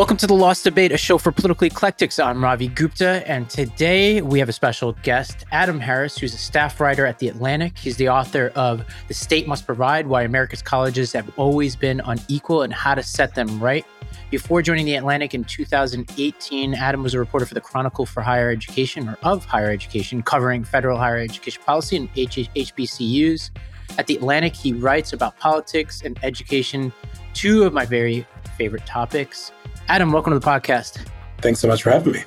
Welcome to The Lost Debate, a show for political eclectics. I'm Ravi Gupta, and today we have a special guest, Adam Harris, who's a staff writer at The Atlantic. He's the author of The State Must Provide Why America's Colleges Have Always Been Unequal and How to Set Them Right. Before joining The Atlantic in 2018, Adam was a reporter for the Chronicle for Higher Education, or of Higher Education, covering federal higher education policy and HBCUs. At The Atlantic, he writes about politics and education, two of my very favorite topics. Adam, welcome to the podcast. Thanks so much for having me.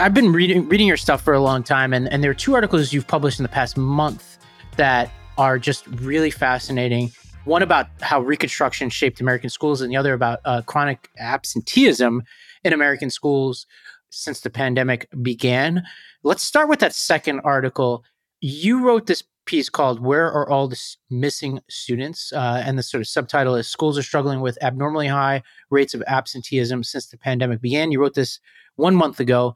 I've been reading reading your stuff for a long time, and, and there are two articles you've published in the past month that are just really fascinating. One about how Reconstruction shaped American schools, and the other about uh, chronic absenteeism in American schools since the pandemic began. Let's start with that second article. You wrote this piece called Where Are All the Missing Students? Uh, and the sort of subtitle is Schools Are Struggling with Abnormally High Rates of Absenteeism Since the Pandemic Began. You wrote this one month ago.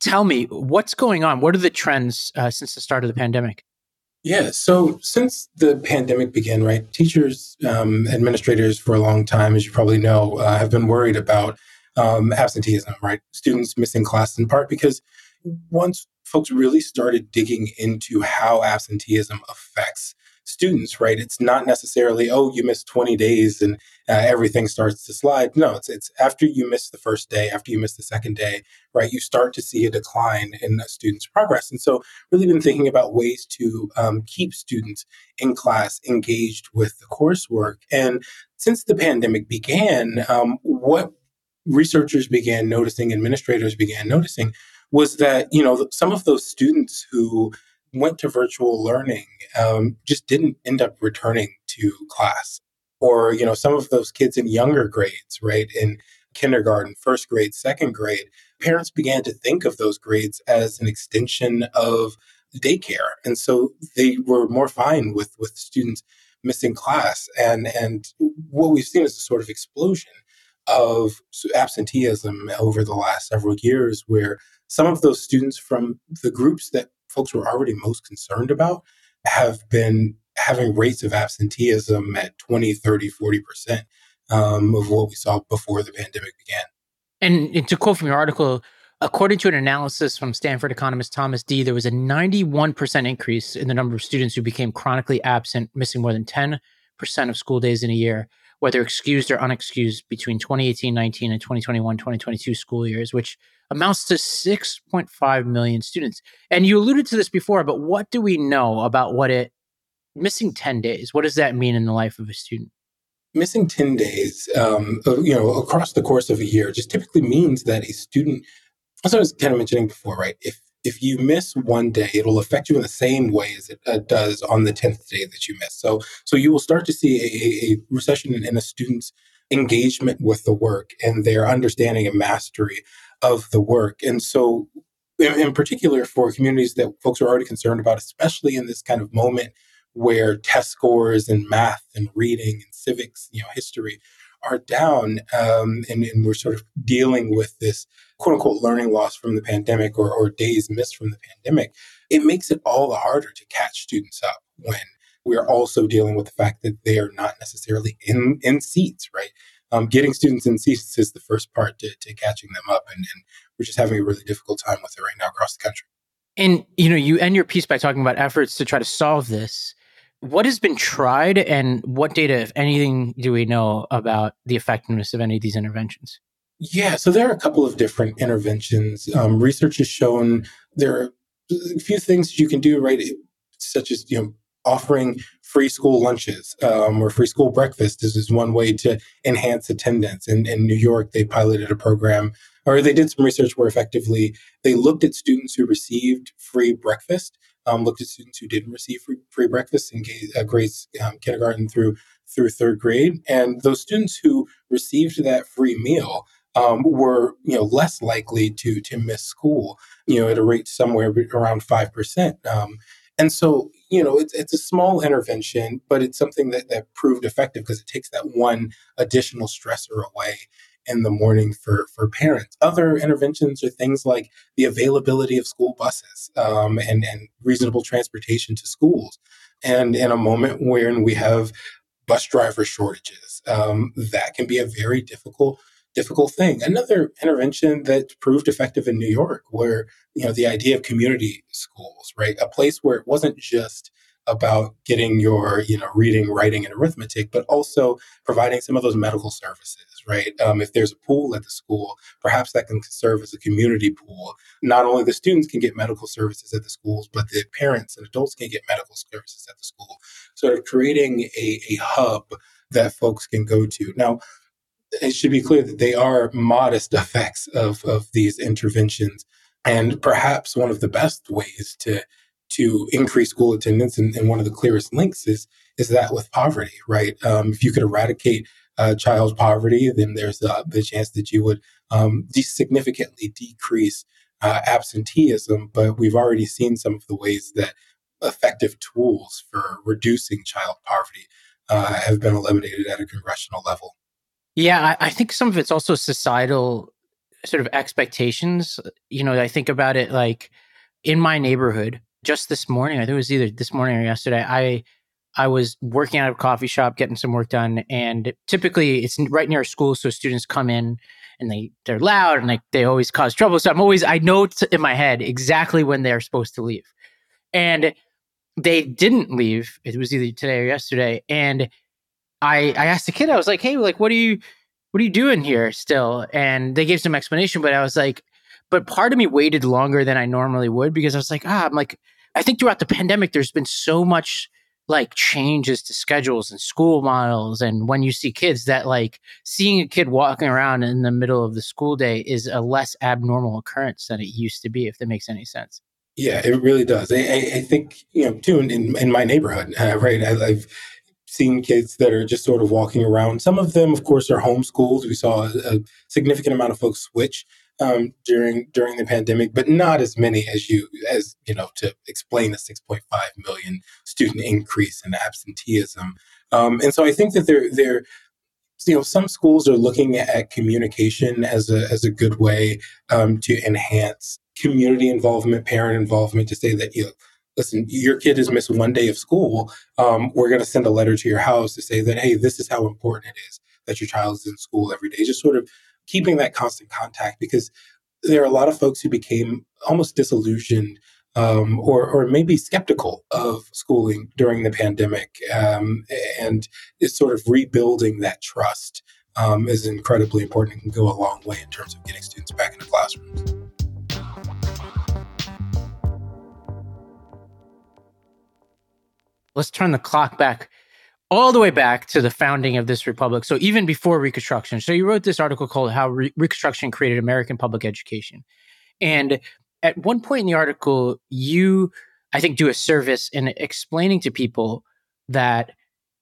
Tell me, what's going on? What are the trends uh, since the start of the pandemic? Yeah, so since the pandemic began, right, teachers, um, administrators for a long time, as you probably know, uh, have been worried about um, absenteeism, right? Students missing class in part because once folks really started digging into how absenteeism affects students, right? It's not necessarily, oh, you missed 20 days and uh, everything starts to slide. No, it's, it's after you miss the first day, after you miss the second day, right? You start to see a decline in a student's progress. And so, really been thinking about ways to um, keep students in class engaged with the coursework. And since the pandemic began, um, what researchers began noticing, administrators began noticing, was that you know some of those students who went to virtual learning um, just didn't end up returning to class. Or you know some of those kids in younger grades right in kindergarten first grade second grade parents began to think of those grades as an extension of daycare. And so they were more fine with with students missing class. And and what we've seen is a sort of explosion of absenteeism over the last several years where some of those students from the groups that folks were already most concerned about have been having rates of absenteeism at 20, 30, 40% um, of what we saw before the pandemic began. And, and to quote from your article, according to an analysis from Stanford economist Thomas Dee, there was a 91% increase in the number of students who became chronically absent, missing more than 10% of school days in a year, whether excused or unexcused, between 2018 19 and 2021 2022 school years, which amounts to 6.5 million students. And you alluded to this before, but what do we know about what it missing 10 days? What does that mean in the life of a student? Missing 10 days, um, you know, across the course of a year just typically means that a student, as I was kind of mentioning before, right? If if you miss one day, it'll affect you in the same way as it uh, does on the 10th day that you miss. So, so you will start to see a, a recession in, in a student's engagement with the work and their understanding and mastery of the work. And so, in, in particular, for communities that folks are already concerned about, especially in this kind of moment where test scores and math and reading and civics, you know, history are down, um, and, and, we're sort of dealing with this quote unquote learning loss from the pandemic or, or days missed from the pandemic, it makes it all the harder to catch students up when we're also dealing with the fact that they are not necessarily in, in seats, right? um, getting students in seats is the first part to, to catching them up. And, and, we're just having a really difficult time with it right now across the country. And, you know, you end your piece by talking about efforts to try to solve this. What has been tried and what data, if anything, do we know about the effectiveness of any of these interventions? Yeah, so there are a couple of different interventions. Um, research has shown there are a few things you can do, right? Such as, you know, offering free school lunches um, or free school breakfast this is one way to enhance attendance in, in new york they piloted a program or they did some research where effectively they looked at students who received free breakfast um, looked at students who didn't receive free, free breakfast in uh, grades um, kindergarten through through third grade. And those students who received that free meal um, were you know less likely to to miss school you know at a rate somewhere around five percent. Um, and so, you know, it's, it's a small intervention, but it's something that, that proved effective because it takes that one additional stressor away in the morning for, for parents. Other interventions are things like the availability of school buses um, and, and reasonable transportation to schools. And in a moment when we have bus driver shortages, um, that can be a very difficult difficult thing. Another intervention that proved effective in New York, where you know the idea of community schools, right, a place where it wasn't just about getting your you know reading writing and arithmetic but also providing some of those medical services right? Um, if there's a pool at the school perhaps that can serve as a community pool. Not only the students can get medical services at the schools but the parents and adults can get medical services at the school. Sort of creating a, a hub that folks can go to. Now it should be clear that they are modest effects of, of these interventions and perhaps one of the best ways to to increase school attendance. And, and, one of the clearest links is is that with poverty, right? Um, if you could eradicate uh, child poverty, then there's uh, the chance that you would um, de- significantly decrease uh, absenteeism. But we've already seen some of the ways that effective tools for reducing child poverty uh, have been eliminated at a congressional level. Yeah, I, I think some of it's also societal sort of expectations. You know, I think about it like in my neighborhood, just this morning, I think it was either this morning or yesterday, I I was working out of a coffee shop, getting some work done, and typically it's right near a school, so students come in and they they're loud and like they always cause trouble. So I'm always I know in my head exactly when they're supposed to leave, and they didn't leave. It was either today or yesterday, and I I asked the kid, I was like, hey, like what are you what are you doing here still? And they gave some explanation, but I was like, but part of me waited longer than I normally would because I was like, ah, I'm like, I think throughout the pandemic, there's been so much like changes to schedules and school models. And when you see kids, that like seeing a kid walking around in the middle of the school day is a less abnormal occurrence than it used to be, if that makes any sense. Yeah, it really does. I, I think, you know, too, in, in my neighborhood, uh, right? I, I've seen kids that are just sort of walking around. Some of them, of course, are homeschooled. We saw a, a significant amount of folks switch um, during during the pandemic, but not as many as you as you know to explain the 6.5 million student increase in absenteeism. Um, and so I think that there there you know some schools are looking at communication as a as a good way um, to enhance community involvement, parent involvement, to say that you know listen, your kid has missed one day of school. Um, we're going to send a letter to your house to say that, hey, this is how important it is that your child is in school every day. Just sort of keeping that constant contact because there are a lot of folks who became almost disillusioned um, or, or maybe skeptical of schooling during the pandemic. Um, and it's sort of rebuilding that trust um, is incredibly important and can go a long way in terms of getting students back into classrooms. Let's turn the clock back all the way back to the founding of this republic. So even before Reconstruction. So you wrote this article called "How Re- Reconstruction Created American Public Education," and at one point in the article, you I think do a service in explaining to people that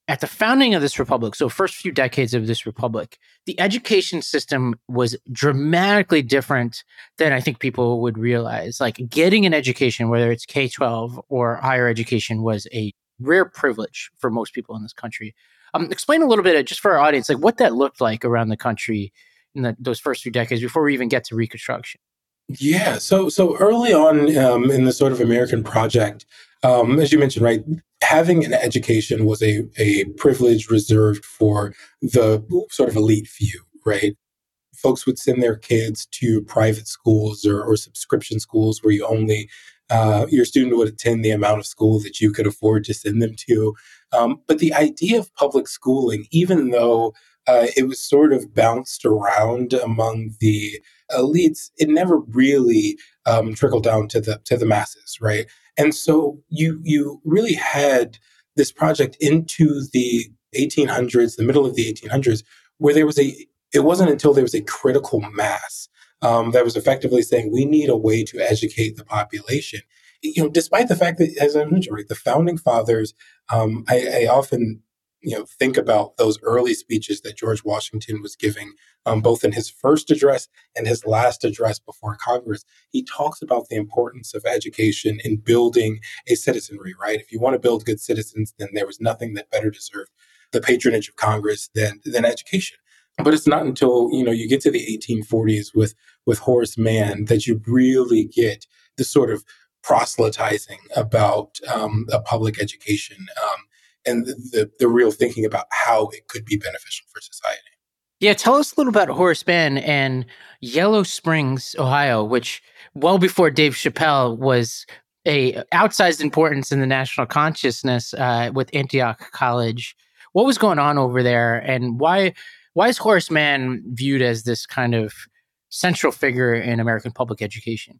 at the founding of this republic, so first few decades of this republic, the education system was dramatically different than I think people would realize. Like getting an education, whether it's K 12 or higher education, was a rare privilege for most people in this country. Um, explain a little bit, uh, just for our audience, like what that looked like around the country in the, those first few decades before we even get to Reconstruction. Yeah, so so early on um, in the sort of American project, um, as you mentioned, right, having an education was a a privilege reserved for the sort of elite few, right? Folks would send their kids to private schools or, or subscription schools where you only uh, your student would attend the amount of school that you could afford to send them to. Um, but the idea of public schooling, even though uh, it was sort of bounced around among the elites, it never really um, trickled down to the to the masses, right? And so you you really had this project into the 1800s, the middle of the 1800s, where there was a. It wasn't until there was a critical mass um, that was effectively saying we need a way to educate the population. You know, despite the fact that, as I mentioned, right, the founding fathers, um, I, I, often you know think about those early speeches that George Washington was giving, um, both in his first address and his last address before Congress. He talks about the importance of education in building a citizenry. Right, if you want to build good citizens, then there was nothing that better deserved the patronage of Congress than than education. But it's not until you know you get to the 1840s with with Horace Mann that you really get the sort of proselytizing about um, a public education um, and the, the, real thinking about how it could be beneficial for society. Yeah, tell us a little about Horace Mann and Yellow Springs, Ohio, which well before Dave Chappelle was a outsized importance in the national consciousness uh, with Antioch College. What was going on over there, and why why is Horace Mann viewed as this kind of central figure in American public education?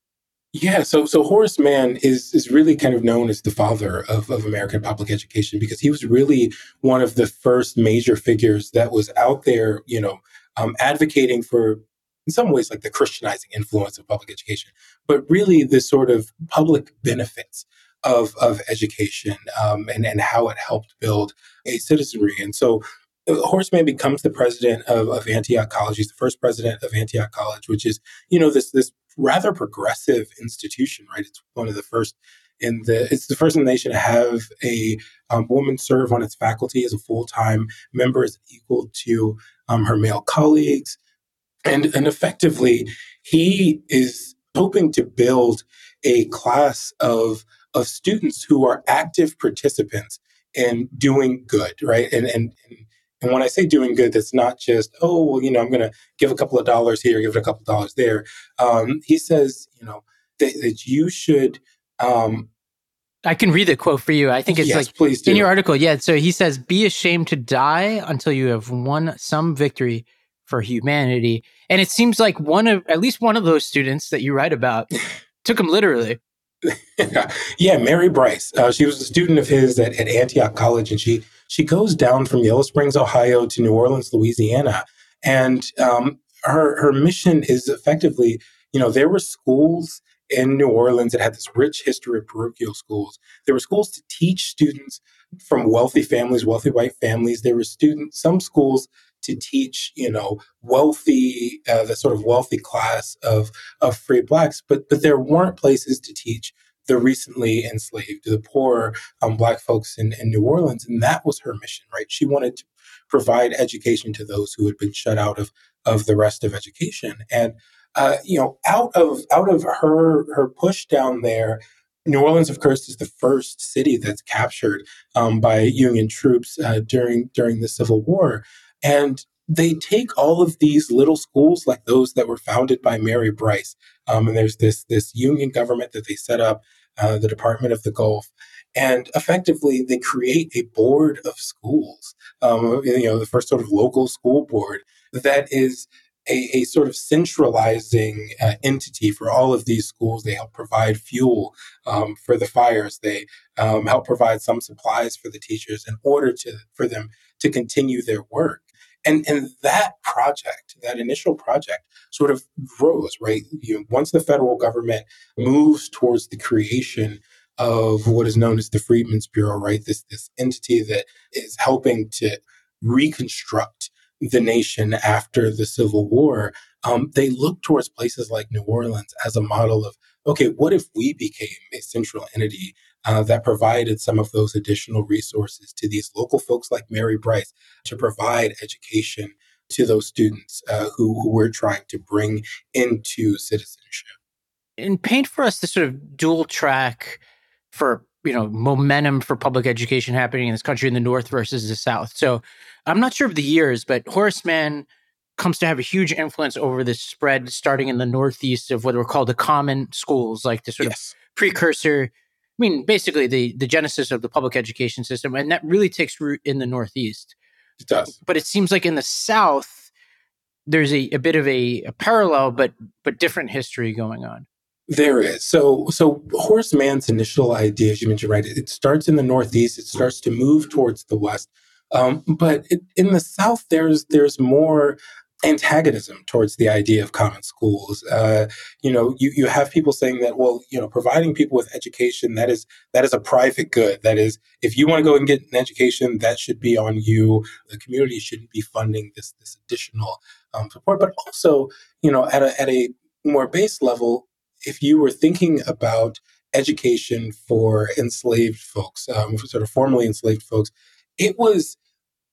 Yeah, so so Horace Mann is is really kind of known as the father of, of American public education because he was really one of the first major figures that was out there, you know, um, advocating for, in some ways, like the Christianizing influence of public education, but really the sort of public benefits of of education um, and and how it helped build a citizenry. And so Horace Mann becomes the president of, of Antioch College. He's the first president of Antioch College, which is, you know, this this rather progressive institution, right? It's one of the first in the it's the first in the nation to have a um, woman serve on its faculty as a full time member, as equal to um, her male colleagues, and and effectively he is hoping to build a class of of students who are active participants in doing good, right? And and, and and when I say doing good, that's not just, oh, well, you know, I'm going to give a couple of dollars here, give it a couple of dollars there. Um, he says, you know, that, that you should. Um, I can read the quote for you. I think it's yes, like in your article. Yeah. So he says, be ashamed to die until you have won some victory for humanity. And it seems like one of, at least one of those students that you write about took him literally. Yeah, Mary Bryce. Uh, she was a student of his at, at Antioch College, and she she goes down from Yellow Springs, Ohio, to New Orleans, Louisiana, and um, her her mission is effectively, you know, there were schools in New Orleans that had this rich history of parochial schools. There were schools to teach students from wealthy families, wealthy white families. There were students, some schools to teach, you know, wealthy, uh, the sort of wealthy class of of free blacks, but but there weren't places to teach the recently enslaved, the poor um, black folks in, in New Orleans, and that was her mission, right? She wanted to provide education to those who had been shut out of of the rest of education, and uh, you know, out of out of her her push down there, New Orleans, of course, is the first city that's captured um, by Union troops uh, during during the Civil War. And they take all of these little schools like those that were founded by Mary Bryce. Um, and there's this, this union government that they set up, uh, the Department of the Gulf. And effectively, they create a board of schools, um, you know, the first sort of local school board that is a, a sort of centralizing uh, entity for all of these schools. They help provide fuel um, for the fires. They um, help provide some supplies for the teachers in order to for them to continue their work. And, and that project, that initial project, sort of grows, right? You know, once the federal government moves towards the creation of what is known as the Freedmen's Bureau, right? This this entity that is helping to reconstruct the nation after the Civil War, um, they looked towards places like New Orleans as a model of okay, what if we became a central entity uh, that provided some of those additional resources to these local folks like Mary Bryce to provide education to those students uh, who, who we're trying to bring into citizenship. And paint for us the sort of dual track for you know momentum for public education happening in this country in the north versus the south. So I'm not sure of the years, but Horace Mann comes to have a huge influence over the spread starting in the northeast of what were called the common schools, like the sort yes. of precursor. I mean, basically the the genesis of the public education system, and that really takes root in the northeast. It does, but it seems like in the south, there's a, a bit of a, a parallel, but but different history going on. There is. So so Horace Mann's initial idea, as you mentioned, right? It starts in the Northeast. It starts to move towards the West. Um, but it, in the South, there's there's more antagonism towards the idea of common schools. Uh, you know, you, you have people saying that, well, you know, providing people with education that is that is a private good. That is, if you want to go and get an education, that should be on you. The community shouldn't be funding this this additional um, support. But also, you know, at a at a more base level, if you were thinking about education for enslaved folks, um, sort of formerly enslaved folks, it was,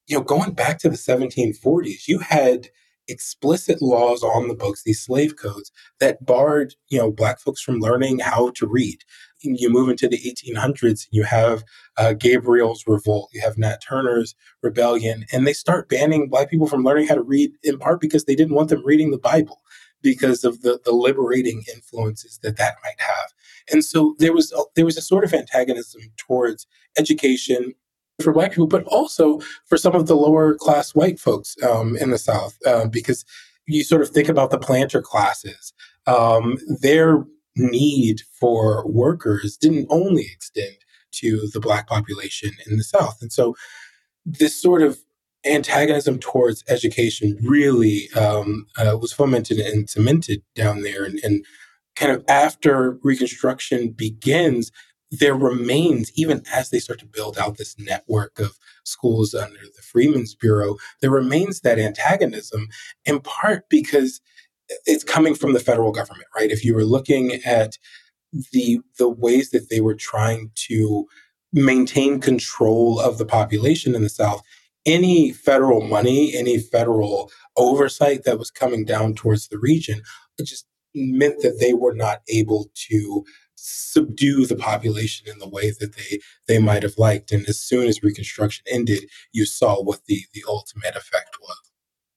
you know, going back to the 1740s, you had explicit laws on the books, these slave codes that barred, you know, black folks from learning how to read. you move into the 1800s, you have uh, Gabriel's revolt, you have Nat Turner's rebellion, and they start banning black people from learning how to read in part because they didn't want them reading the Bible because of the, the liberating influences that that might have. And so there was a, there was a sort of antagonism towards education for black people, but also for some of the lower class white folks um, in the South, uh, because you sort of think about the planter classes. Um, their need for workers didn't only extend to the black population in the South. And so this sort of antagonism towards education really um, uh, was fomented and cemented down there. And, and, kind of after Reconstruction begins, there remains, even as they start to build out this network of schools under the Freedmen's Bureau, there remains that antagonism in part because it's coming from the federal government, right? If you were looking at the the ways that they were trying to maintain control of the population in the South, any federal money, any federal oversight that was coming down towards the region, it just meant that they were not able to subdue the population in the way that they they might have liked. And as soon as Reconstruction ended, you saw what the the ultimate effect was.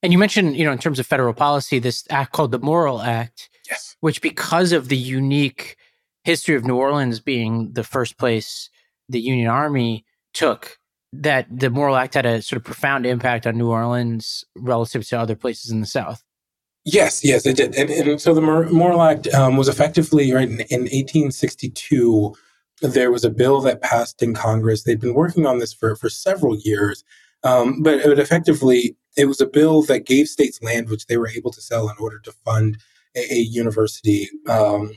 And you mentioned, you know, in terms of federal policy, this act called the Morrill Act, yes, which because of the unique history of New Orleans being the first place the Union Army took that the Morrill Act had a sort of profound impact on New Orleans relative to other places in the South. Yes, yes, it did. And, and so the Morrill Act um, was effectively, right, in, in 1862, there was a bill that passed in Congress. They'd been working on this for, for several years. Um, but it effectively, it was a bill that gave states land which they were able to sell in order to fund a, a university. Um,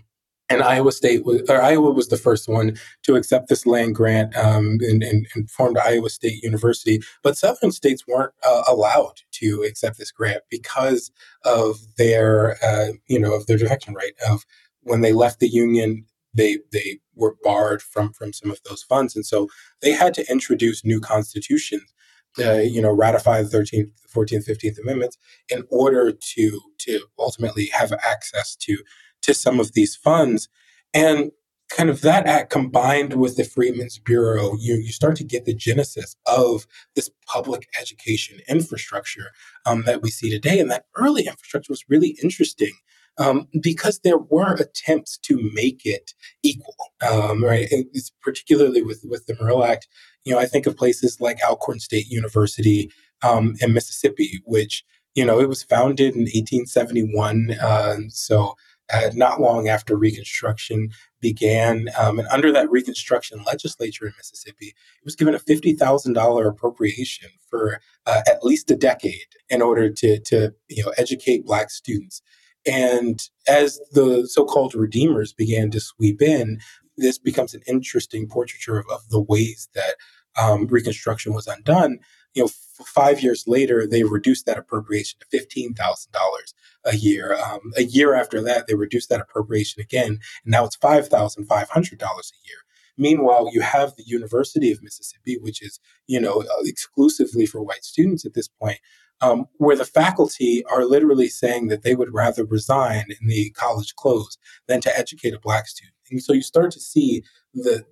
and Iowa State was, or Iowa was the first one to accept this land grant um, and, and, and, formed Iowa State University. But southern states weren't uh, allowed to accept this grant because of their, uh, you know, of their defection rate. Of when they left the union, they they were barred from from some of those funds, and so they had to introduce new constitutions. Uh, you know, ratify the 13th, 14th, 15th amendments in order to to ultimately have access to to some of these funds. And kind of that act combined with the Freedmen's Bureau, you, you start to get the genesis of this public education infrastructure um, that we see today. And that early infrastructure was really interesting um, because there were attempts to make it equal, um, right? It's particularly with, with the Morrill Act. You know, I think of places like Alcorn State University um, in Mississippi, which, you know, it was founded in 1871. Uh, so uh, not long after Reconstruction began. Um, and under that Reconstruction legislature in Mississippi, it was given a $50,000 appropriation for uh, at least a decade in order to, to you know, educate Black students. And as the so called Redeemers began to sweep in, this becomes an interesting portraiture of, of the ways that um, Reconstruction was undone. You know, f- five years later, they reduced that appropriation to fifteen thousand dollars a year. Um, a year after that, they reduced that appropriation again, and now it's five thousand five hundred dollars a year. Meanwhile, you have the University of Mississippi, which is you know uh, exclusively for white students at this point, um, where the faculty are literally saying that they would rather resign in the college close than to educate a black student. And so you start to see the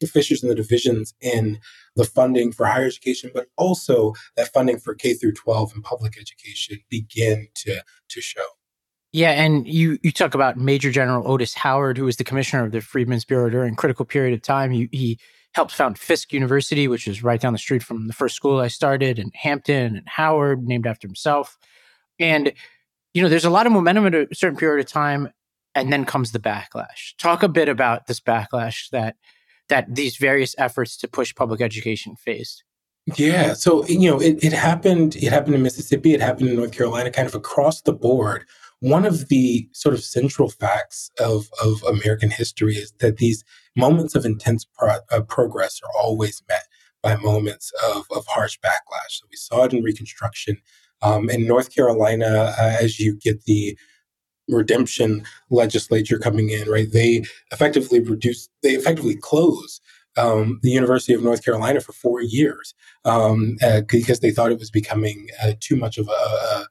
the fissures and the divisions in the funding for higher education, but also that funding for K through 12 and public education begin to to show. Yeah, and you you talk about Major General Otis Howard, who was the commissioner of the Freedmen's Bureau during a critical period of time. He, he helped found Fisk University, which is right down the street from the first school I started, and Hampton and Howard, named after himself. And you know, there's a lot of momentum at a certain period of time, and then comes the backlash. Talk a bit about this backlash that that these various efforts to push public education faced. Yeah, so you know, it, it happened. It happened in Mississippi. It happened in North Carolina, kind of across the board. One of the sort of central facts of of American history is that these moments of intense pro- uh, progress are always met by moments of, of harsh backlash. So we saw it in Reconstruction. Um, in North Carolina, uh, as you get the redemption legislature coming in, right? They effectively reduce, they effectively close um, the University of North Carolina for four years um, uh, because they thought it was becoming uh, too much of a, a,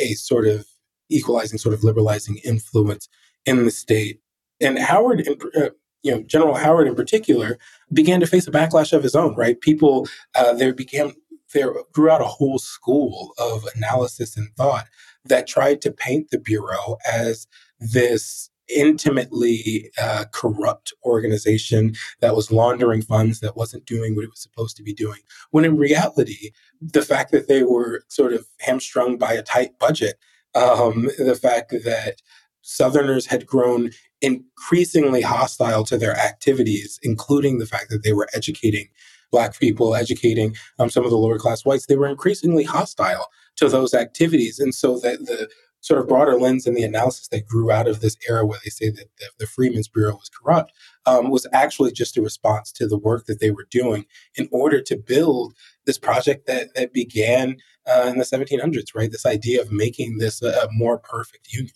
a, sort of equalizing, sort of liberalizing influence in the state. And Howard, in, uh, you know, General Howard in particular began to face a backlash of his own, right? People, uh, there began, there grew out a whole school of analysis and thought that tried to paint the Bureau as this intimately uh, corrupt organization that was laundering funds that wasn't doing what it was supposed to be doing. When in reality, the fact that they were sort of hamstrung by a tight budget, um, the fact that Southerners had grown increasingly hostile to their activities, including the fact that they were educating Black people, educating um, some of the lower class whites, they were increasingly hostile to those activities. And so that the sort of broader lens and the analysis that grew out of this era where they say that the, the Freedmen's Bureau was corrupt um, was actually just a response to the work that they were doing in order to build this project that, that began uh, in the 1700s, right? This idea of making this a, a more perfect union.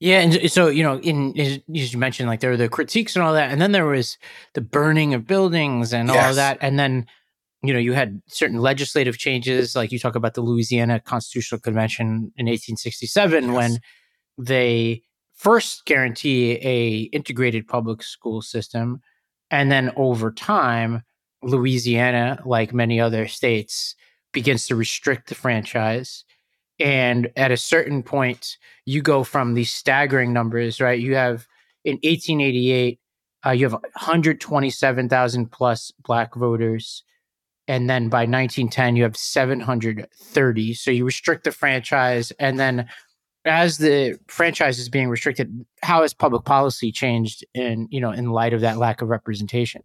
Yeah, and so you know, in as you mentioned, like there were the critiques and all that, and then there was the burning of buildings and yes. all of that, and then you know you had certain legislative changes, like you talk about the Louisiana Constitutional Convention in 1867 yes. when they first guarantee a integrated public school system, and then over time, Louisiana, like many other states, begins to restrict the franchise. And at a certain point you go from these staggering numbers right? You have in 1888 uh, you have 127000 plus black voters and then by 1910 you have 730 so you restrict the franchise and then as the franchise is being restricted how has public policy changed in you know in light of that lack of representation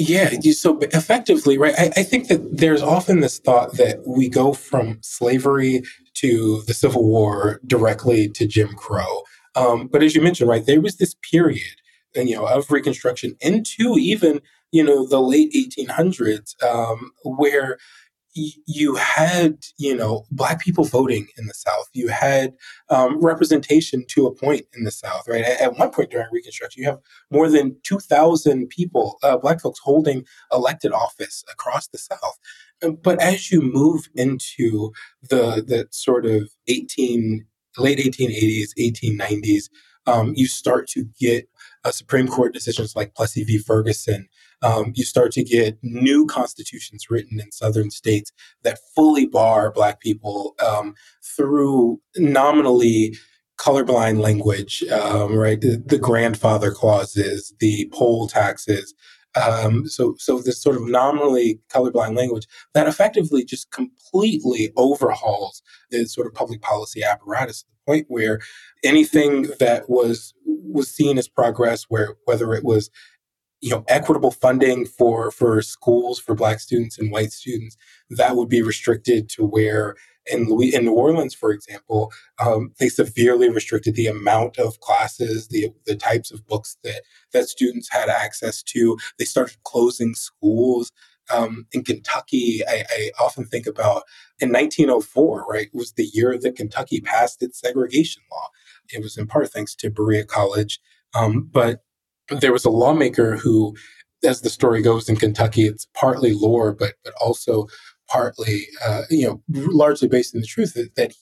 yeah, so effectively, right? I, I, think that there's often this thought that we go from slavery to the Civil War directly to Jim Crow. Um, but as you mentioned, right, there was this period, and you know, of Reconstruction into even you know the late 1800s, um, where you had, you know, black people voting in the South. You had um, representation to a point in the South, right? At, at, one point during Reconstruction, you have more than 2,000 people, uh, black folks, holding elected office across the South. But as you move into the the sort of 18 late 1880s, 1890s, um, you start to get uh, Supreme Court decisions like Plessy v. Ferguson um, you start to get new constitutions written in southern states that fully bar Black people um, through nominally colorblind language, um, right? The, the, grandfather clauses, the poll taxes. Um, so, so this sort of nominally colorblind language that effectively just completely overhauls the sort of public policy apparatus to the point where anything that was was seen as progress, where whether it was you know equitable funding for for schools for black students and white students that would be restricted to where in Louis, in New Orleans, for example, um, they severely restricted the amount of classes, the the types of books that that students had access to. They started closing schools. Um, in Kentucky, I, I, often think about in 1904, right, was the year that Kentucky passed its segregation law. It was in part thanks to Berea College, um, but there was a lawmaker who, as the story goes in Kentucky, it's partly lore, but but also partly, uh, you know, largely based in the truth that, that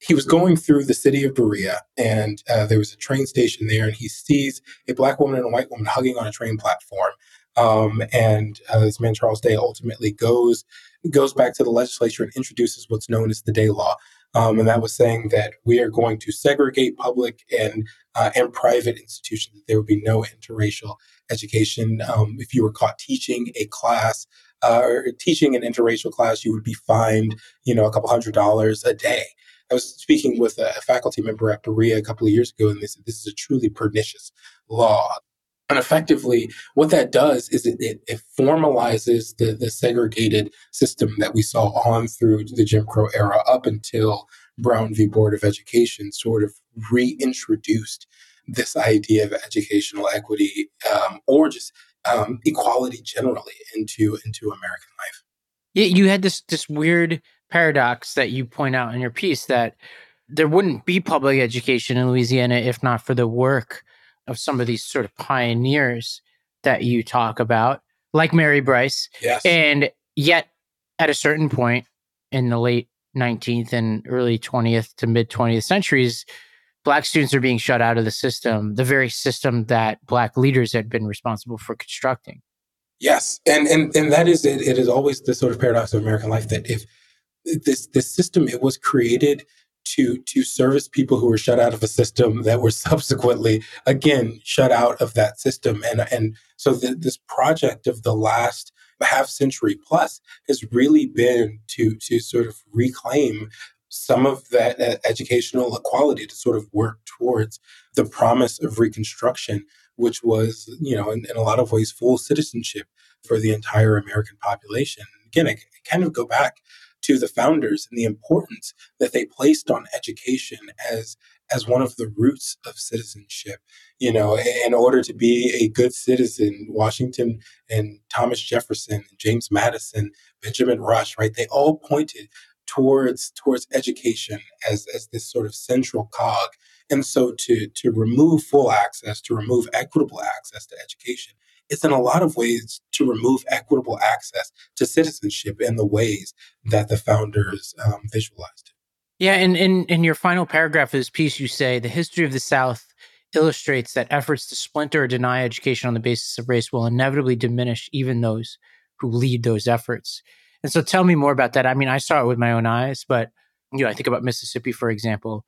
he was going through the city of Berea, and uh, there was a train station there, and he sees a black woman and a white woman hugging on a train platform. Um, and uh, this man Charles Day ultimately goes goes back to the legislature and introduces what's known as the Day Law, um, and that was saying that we are going to segregate public and uh, and private institutions. That there would be no interracial education. Um, if you were caught teaching a class uh, or teaching an interracial class, you would be fined, you know, a couple hundred dollars a day. I was speaking with a faculty member at Berea a couple of years ago, and they said this is a truly pernicious law. And effectively, what that does is it, it, it, formalizes the, the segregated system that we saw on through the Jim Crow era up until Brown v. Board of Education sort of reintroduced this idea of educational equity um, or just um, equality generally into into American life. Yeah, you had this this weird paradox that you point out in your piece that there wouldn't be public education in Louisiana if not for the work of some of these sort of pioneers that you talk about, like Mary Bryce. Yes. And yet, at a certain point in the late 19th and early 20th to mid 20th centuries, black students are being shut out of the system, the very system that black leaders had been responsible for constructing. Yes, and and and that is it. It is always the sort of paradox of American life that if this this system it was created to to service people who were shut out of a system that were subsequently again shut out of that system. And and so the, this project of the last half century plus has really been to to sort of reclaim some of that uh, educational equality to sort of work towards the promise of reconstruction which was you know in, in a lot of ways full citizenship for the entire american population. Again I, I kind of go back to the founders and the importance that they placed on education as as one of the roots of citizenship. You know, in order to be a good citizen, Washington and Thomas Jefferson, and James Madison, Benjamin Rush, right? They all pointed towards towards education as as this sort of central cog. And so to to remove full access, to remove equitable access to education it's in a lot of ways to remove equitable access to citizenship in the ways that the founders um, visualized. Yeah, and in, in your final paragraph of this piece, you say the history of the South illustrates that efforts to splinter or deny education on the basis of race will inevitably diminish even those who lead those efforts. And so tell me more about that. I mean, I saw it with my own eyes, but you know, I think about Mississippi, for example.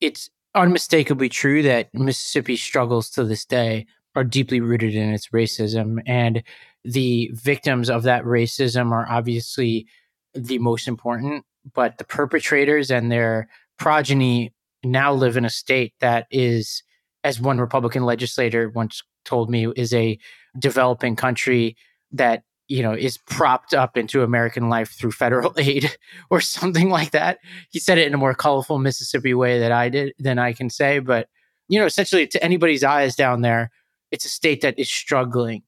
It's unmistakably true that Mississippi struggles to this day are deeply rooted in its racism. And the victims of that racism are obviously the most important, but the perpetrators and their progeny now live in a state that is, as one Republican legislator once told me, is a developing country that you know is propped up into American life through federal aid or something like that. He said it in a more colorful Mississippi way that I did than I can say, but you know, essentially to anybody's eyes down there, it's a state that is struggling.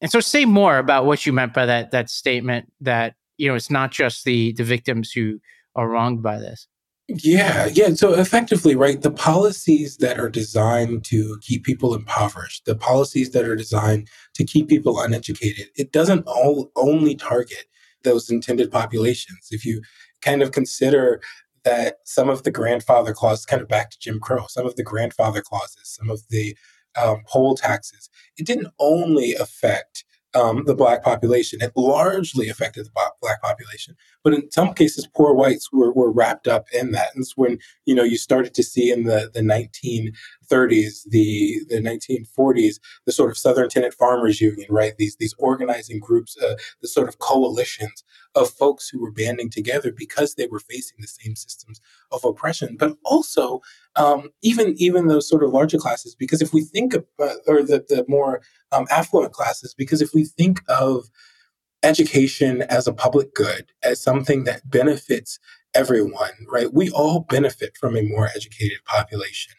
And so say more about what you meant by that that statement that, you know, it's not just the the victims who are wronged by this. Yeah, yeah. So effectively, right, the policies that are designed to keep people impoverished, the policies that are designed to keep people uneducated, it doesn't all only target those intended populations. If you kind of consider that some of the grandfather clauses, kind of back to Jim Crow, some of the grandfather clauses, some of the um, poll taxes, it didn't only affect um, the black population. It largely affected the black population, but in some cases, poor whites were, were wrapped up in that. And it's when you know you started to see in the the 1930s, the the 1940s, the sort of Southern Tenant Farmers Union, right? These these organizing groups, uh, the sort of coalitions of folks who were banding together because they were facing the same systems of oppression, but also um, even even those sort of larger classes. Because if we think of, uh, or the the more um, affluent classes, because if we think of education as a public good, as something that benefits everyone, right? We all benefit from a more educated population.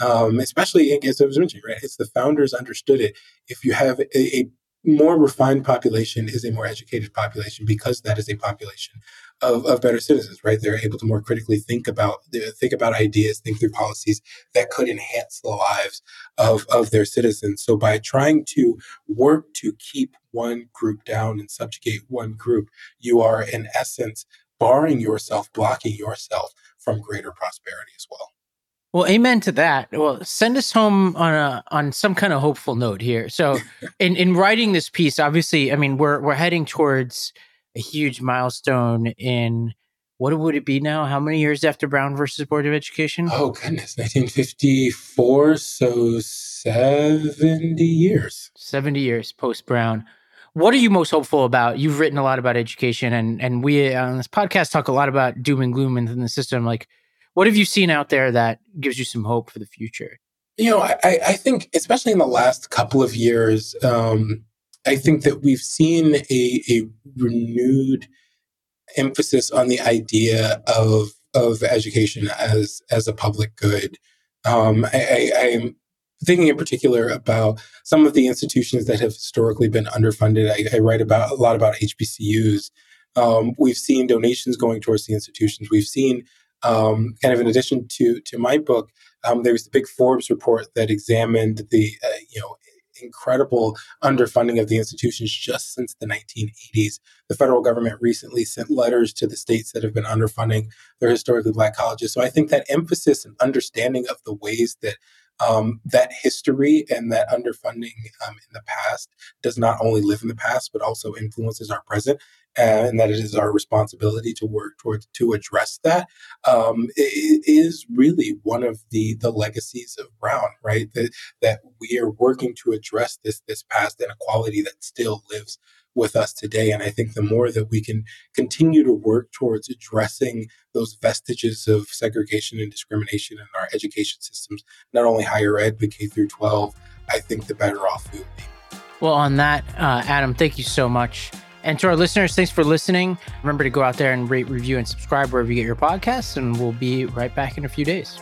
Um, especially, as I was mentioning, right? It's the founders understood it. If you have a, a more refined population is a more educated population because that is a population of, of better citizens, right? They're able to more critically think about think about ideas, think through policies that could enhance the lives of, of their citizens. So by trying to work to keep one group down and subjugate one group, you are in essence barring yourself, blocking yourself from greater prosperity as well. Well, amen to that. Well, send us home on a on some kind of hopeful note here. So, in in writing this piece, obviously, I mean, we're we're heading towards a huge milestone in what would it be now? How many years after Brown versus Board of Education? Oh goodness, 1954. So 70 years. 70 years post Brown. What are you most hopeful about? You've written a lot about education, and and we on this podcast talk a lot about doom and gloom in the system. Like, what have you seen out there that gives you some hope for the future? You know, I, I think, especially in the last couple of years, um, I think that we've seen a, a renewed emphasis on the idea of of education as as a public good. Um, I, I'm thinking in particular about some of the institutions that have historically been underfunded. I, I write about a lot about HBCUs. Um, we've seen donations going towards the institutions. We've seen um, kind of in addition to to my book, um, there was the big Forbes report that examined the uh, you know incredible underfunding of the institutions just since the 1980s. The federal government recently sent letters to the states that have been underfunding their historically black colleges. So I think that emphasis and understanding of the ways that um, that history and that underfunding um, in the past does not only live in the past but also influences our present and that it is our responsibility to work towards to address that um, is really one of the the legacies of Brown, right? That that we are working to address this this past inequality that still lives with us today. And I think the more that we can continue to work towards addressing those vestiges of segregation and discrimination in our education systems, not only higher ed, but K through 12, I think the better off we will be. Well, on that, uh, Adam, thank you so much. And to our listeners, thanks for listening. Remember to go out there and rate, review, and subscribe wherever you get your podcasts, and we'll be right back in a few days.